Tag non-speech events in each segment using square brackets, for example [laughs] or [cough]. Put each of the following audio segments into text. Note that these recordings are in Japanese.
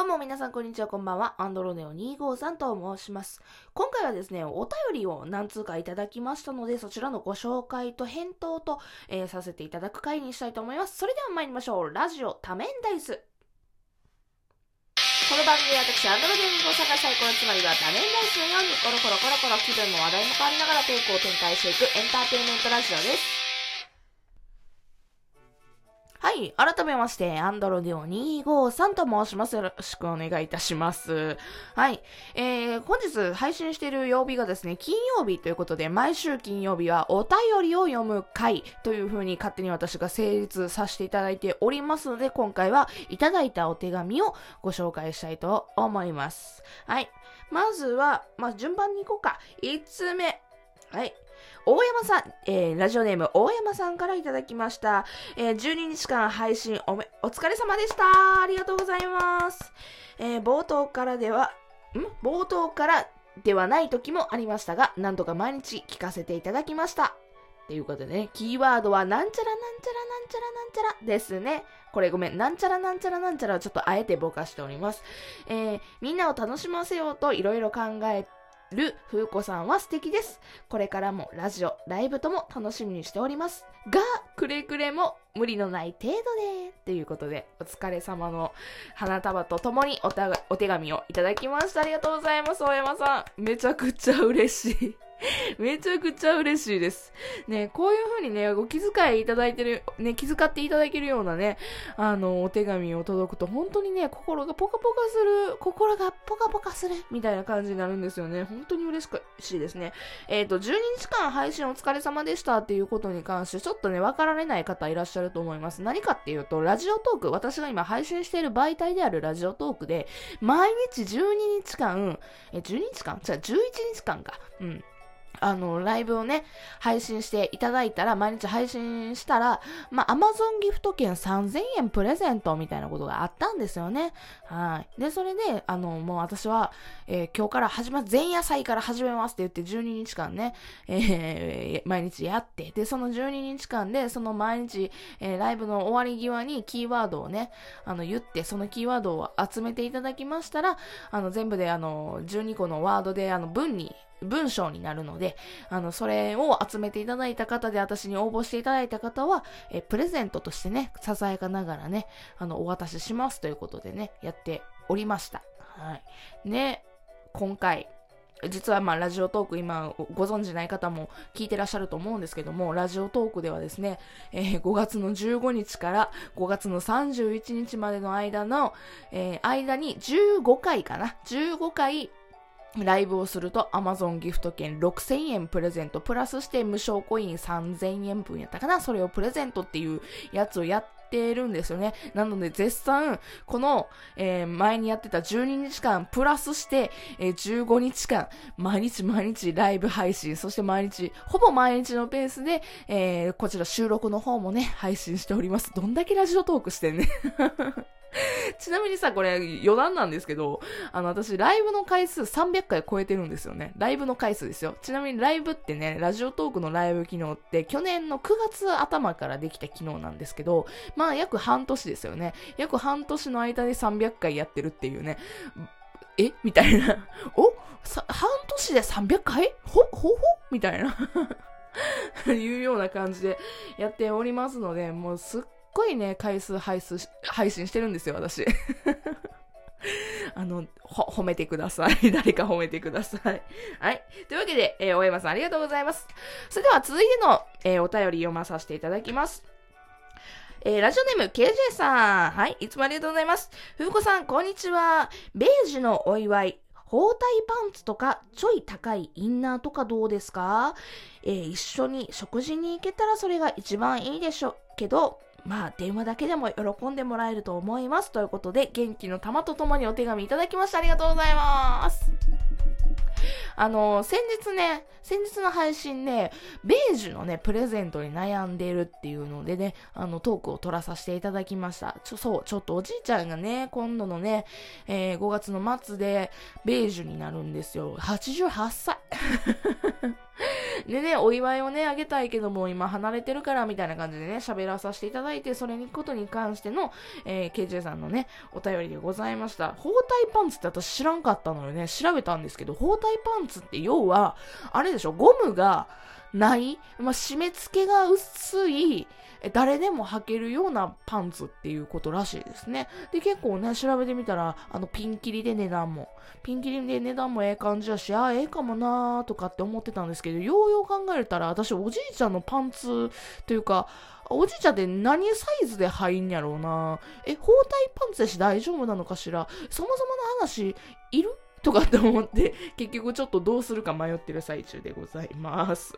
どうも皆さんこんにちは、こんばんは。アンドロネオ253と申します。今回はですね、お便りを何通かいただきましたので、そちらのご紹介と返答と、えーさせていただく回にしたいと思います。それでは参りましょう。ラジオ多面ダイス。この番組は私、アンドロネオ253が最高のつまりは多面ダイスのように、コロコロコロコロ気分も話題も変わりながらトークを展開していくエンターテインメントラジオです。はい。改めまして、アンドロデオ253と申します。よろしくお願いいたします。はい。えー、本日配信している曜日がですね、金曜日ということで、毎週金曜日はお便りを読む回という風に勝手に私が成立させていただいておりますので、今回はいただいたお手紙をご紹介したいと思います。はい。まずは、まあ、順番に行こうか。5つ目。はい。大山さん、えー、ラジオネーム大山さんからいただきました。えー12日間配信おめ、お疲れ様でした。ありがとうございます。えー冒頭からでは、ん？冒頭からではない時もありましたが、なんとか毎日聞かせていただきました。ということでね、キーワードはなんちゃらなんちゃらなんちゃらなんちゃらですね。これごめん、なんちゃらなんちゃらなんちゃらはちょっとあえてぼかしております。えーみんなを楽しませようといろいろ考えてる風子さんは素敵です。これからもラジオ、ライブとも楽しみにしております。が、くれくれも無理のない程度で、ということで、お疲れ様の花束とともにおたがお手紙をいただきました。ありがとうございます、大山さん。めちゃくちゃ嬉しい。[laughs] めちゃくちゃ嬉しいです。ね、こういう風にね、お気遣いいただいてる、ね、気遣っていただけるようなね、あの、お手紙を届くと、本当にね、心がポカポカする、心がポカポカする、みたいな感じになるんですよね。本当に嬉しくしいですね。えっ、と、12日間配信お疲れ様でしたっていうことに関して、ちょっとね、わかられない方いらっしゃると思います。何かっていうと、ラジオトーク、私が今配信している媒体であるラジオトークで、毎日12日間、え、12日間？じゃあ11日間か。うん。あの、ライブをね、配信していただいたら、毎日配信したら、まあ、アマゾンギフト券3000円プレゼントみたいなことがあったんですよね。はい。で、それで、あの、もう私は、えー今日から始ま、前夜祭から始めますって言って12日間ね、えー毎日やって、で、その12日間で、その毎日、えーライブの終わり際にキーワードをね、あの、言って、そのキーワードを集めていただきましたら、あの、全部であの、12個のワードで、あの、文に、文章になるので、あの、それを集めていただいた方で、私に応募していただいた方は、えプレゼントとしてね、ささやかながらね、あの、お渡ししますということでね、やっておりました。はい。ね、今回、実はまあラジオトーク今ご存知ない方も聞いてらっしゃると思うんですけども、ラジオトークではですね、えー5月の15日から5月の31日までの間の、えー間に15回かな ?15 回ライブをすると Amazon ギフト券6000円プレゼント、プラスして無償コイン3000円分やったかなそれをプレゼントっていうやつをやってるんですよね。なので絶賛、この、えー前にやってた12日間プラスして、えー15日間、毎日毎日ライブ配信、そして毎日、ほぼ毎日のペースで、えーこちら収録の方もね、配信しております。どんだけラジオトークしてんね。ちなみにさ、これ余談なんですけど、あの、私、ライブの回数300回超えてるんですよね。ライブの回数ですよ。ちなみにライブってね、ラジオトークのライブ機能って、去年の9月頭からできた機能なんですけど、まあ、約半年ですよね。約半年の間で300回やってるっていうね。え？みたいな。お？さ半年で300回ほ、ほ？ほ？みたいな。[laughs] いうような感じでやっておりますので、もうすっごいね、回数配数配信してるんですよ、私。[laughs] あの、ほ、褒めてください。[laughs] 誰か褒めてください。はい。というわけで、えー大山さんありがとうございます。それでは続いての、えーお便り読まさせていただきます。えーラジオネーム KJ さん。はい。いつもありがとうございます。ふうこさん、こんにちは。ベージュのお祝い。包帯パンツとか、ちょい高いインナーとかどうですか？えー一緒に食事に行けたらそれが一番いいでしょうけど、まあ、電話だけでも喜んでもらえると思います。ということで、元気の玉とともにお手紙いただきました。ありがとうございます。あの、先日ね、先日の配信で、ベージュのね、プレゼントに悩んでるっていうのでね、あの、トークを取らさせていただきました。ちょ、そう、ちょっとおじいちゃんがね、今度のね、えー5月の末で、ベージュになるんですよ。88歳。でね、お祝いをね、あげたいけども、今離れてるから、みたいな感じでね、喋らさせていただいて、それにことに関しての、えー、KJ さんのね、お便りでございました。包帯パンツって私知らんかったのよね、調べたんですけど、包帯パンツって要は、あれでしょ、ゴムがない、まあ、締め付けが薄い、誰でも履けるようなパンツっていうことらしいですね。で、結構ね、調べてみたら、あの、ピンキリで値段も、ピンキリで値段もええ感じやし、ああ、ええかもなーとかって思ってたんですけど、ようよう考えたら、私、おじいちゃんのパンツというか、おじいちゃんって何サイズで入んやろうなえ、包帯パンツやし大丈夫なのかしら。そもそもの話、いる？[laughs] とかって思って、結局ちょっとどうするか迷ってる最中でございます。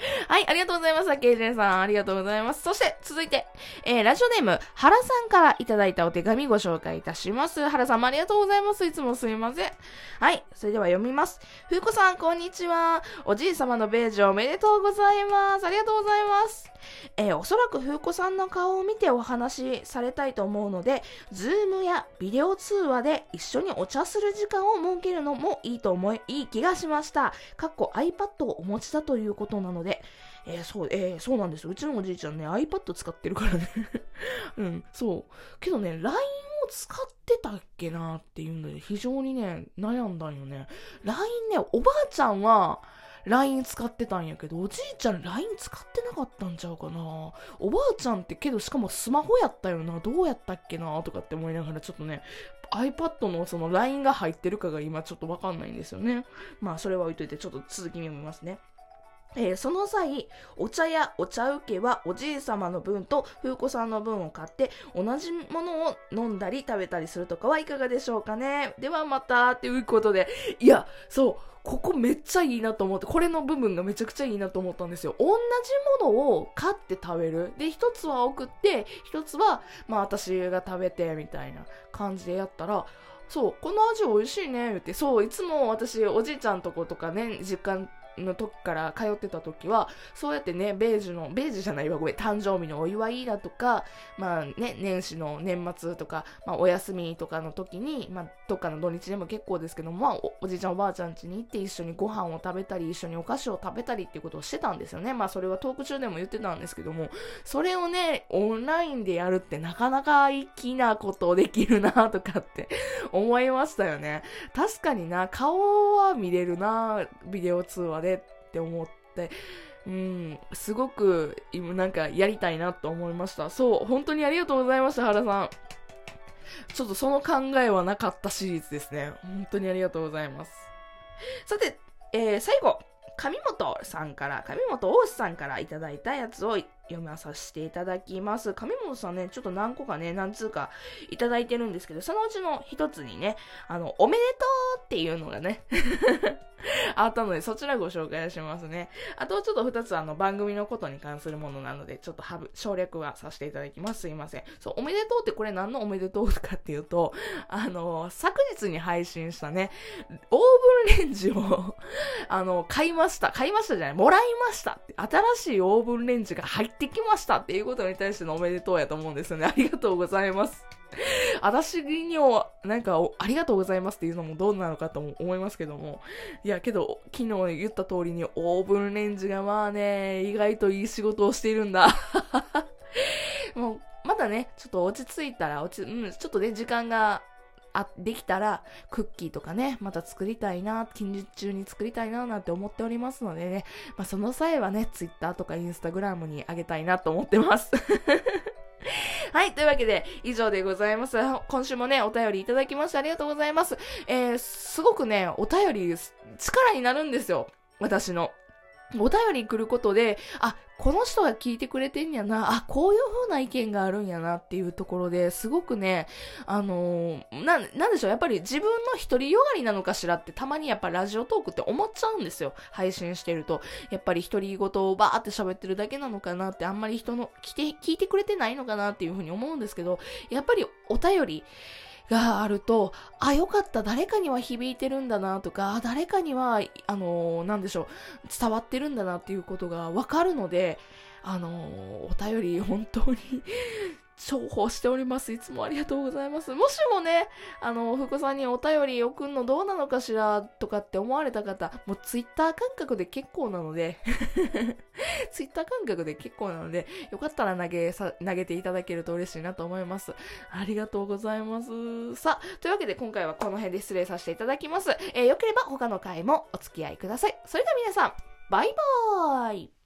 [laughs] はい、ありがとうございます。ケイジェンさん、ありがとうございます。そして、続いて、えー、ラジオネーム、原さんからいただいたお手紙ご紹介いたします。原さんもありがとうございます。いつもすいません。はい、それでは読みます。ふうこさん、こんにちは。おじい様のベージュおめでとうございます。ありがとうございます。えー、おそらく風子さんの顔を見てお話しされたいと思うので、ズームやビデオ通話で一緒にお茶する時間を設けるのもいいと思い、いい気がしました。かっこ iPad をお持ちだということなので、えー、そう、えー、そうなんですうちのおじいちゃんね、iPad 使ってるからね [laughs] うん、そう。けどね、LINE を使ってたっけなっていうので、非常にね、悩んだんよね。LINE ね、おばあちゃんは、LINE 使ってたんやけど、おじいちゃん LINE 使ってなかったんちゃうかなおばあちゃんってけどしかもスマホやったよな、どうやったっけな？とかって思いながらちょっとね、iPad のその LINE が入ってるかが今ちょっとわかんないんですよね。まあそれは置いといてちょっと続き読みますね。えー、その際、お茶やお茶受けはおじいさまの分と風子さんの分を買って同じものを飲んだり食べたりするとかはいかがでしょうかねではまたということで、いや、そう、ここめっちゃいいなと思って、これの部分がめちゃくちゃいいなと思ったんですよ。同じものを買って食べる。で、一つは送って、一つは、まあ私が食べて、みたいな感じでやったら、そう、この味美味しいね、言って、そう、いつも私、おじいちゃんとことかね、実家の時から通ってた時は、そうやってね、ベージュの、ベージュじゃないわ、ごめん、誕生日のお祝いだとか、まあね、年始の年末とか、まあお休みとかの時に、まあどっかの土日でも結構ですけども、まあおじいちゃんおばあちゃん家に行って一緒にご飯を食べたり、一緒にお菓子を食べたりっていうことをしてたんですよね。まあそれはトーク中でも言ってたんですけども、それをね、オンラインでやるってなかなか粋なことできるなとかって思いましたよね。確かにな、顔は見れるな、ビデオ通話でって思って、うん、すごく、今なんかやりたいなと思いました。そう、本当にありがとうございました、原さん。ちょっとその考えはなかったシリーズですね。本当にありがとうございます。さて、えー、最後、上本さんから、上本大志さんからいただいたやつを読まさせていただきます。上本さんね、ちょっと何個かね、何通かいただいてるんですけど、そのうちの一つにね、あの、おめでとうっていうのがね [laughs] あったので、そちらご紹介しますね。あと、ちょっと二つあの、番組のことに関するものなので、ちょっと省略はさせていただきます。すいません。そう、おめでとうってこれ何のおめでとうかっていうと、あの、昨日に配信したね、オーブンレンジをあの、買いました。買いましたじゃない、もらいましたって。新しいオーブンレンジが入ってってきましたっていうことに対してのおめでとうやと思うんですよね。ありがとうございます。私にも、なんか、ありがとうございますっていうのもどうなのかと思いますけども。いや、けど、昨日言った通りにオーブンレンジがまあね、意外といい仕事をしているんだ。[laughs] もう、まだね、ちょっと落ち着いたら、落ち、うん、ちょっとね、時間があ、できたら、クッキーとかね、また作りたいな、近日中に作りたいな、なんて思っておりますのでね、まあ、その際はね、ツイッターとかインスタグラムにあげたいなと思ってます。[laughs] はい。というわけで、以上でございます。今週もね、お便りいただきましてありがとうございます。えー、すごくね、お便り、力になるんですよ。私の。お便り来ることで、あ、この人が聞いてくれてんやな、あ、こういう風な意見があるんやなっていうところですごくね、あのー、な、なんでしょう、やっぱり自分の一人よがりなのかしらってたまにやっぱラジオトークって思っちゃうんですよ。配信してると。やっぱり独り言をバーって喋ってるだけなのかなって、あんまり人の、来て、聞いてくれてないのかなっていう風に思うんですけど、やっぱりお便り、があると、あ、よかった、誰かには響いてるんだなとか、誰かには、あのー、なんでしょう、伝わってるんだなっていうことがわかるので、あのー、お便り本当に重宝しております。いつもありがとうございます。もしもね、あの、福さんにお便り送るのどうなのかしらとかって思われた方、もうツイッター感覚で結構なのでツイッター感覚で結構なので、よかったら投げさ、投げていただけると嬉しいなと思います。ありがとうございます。さあ、というわけで今回はこの辺で失礼させていただきます。えー、よければ他の回もお付き合いください。それでは皆さん、バイバーイ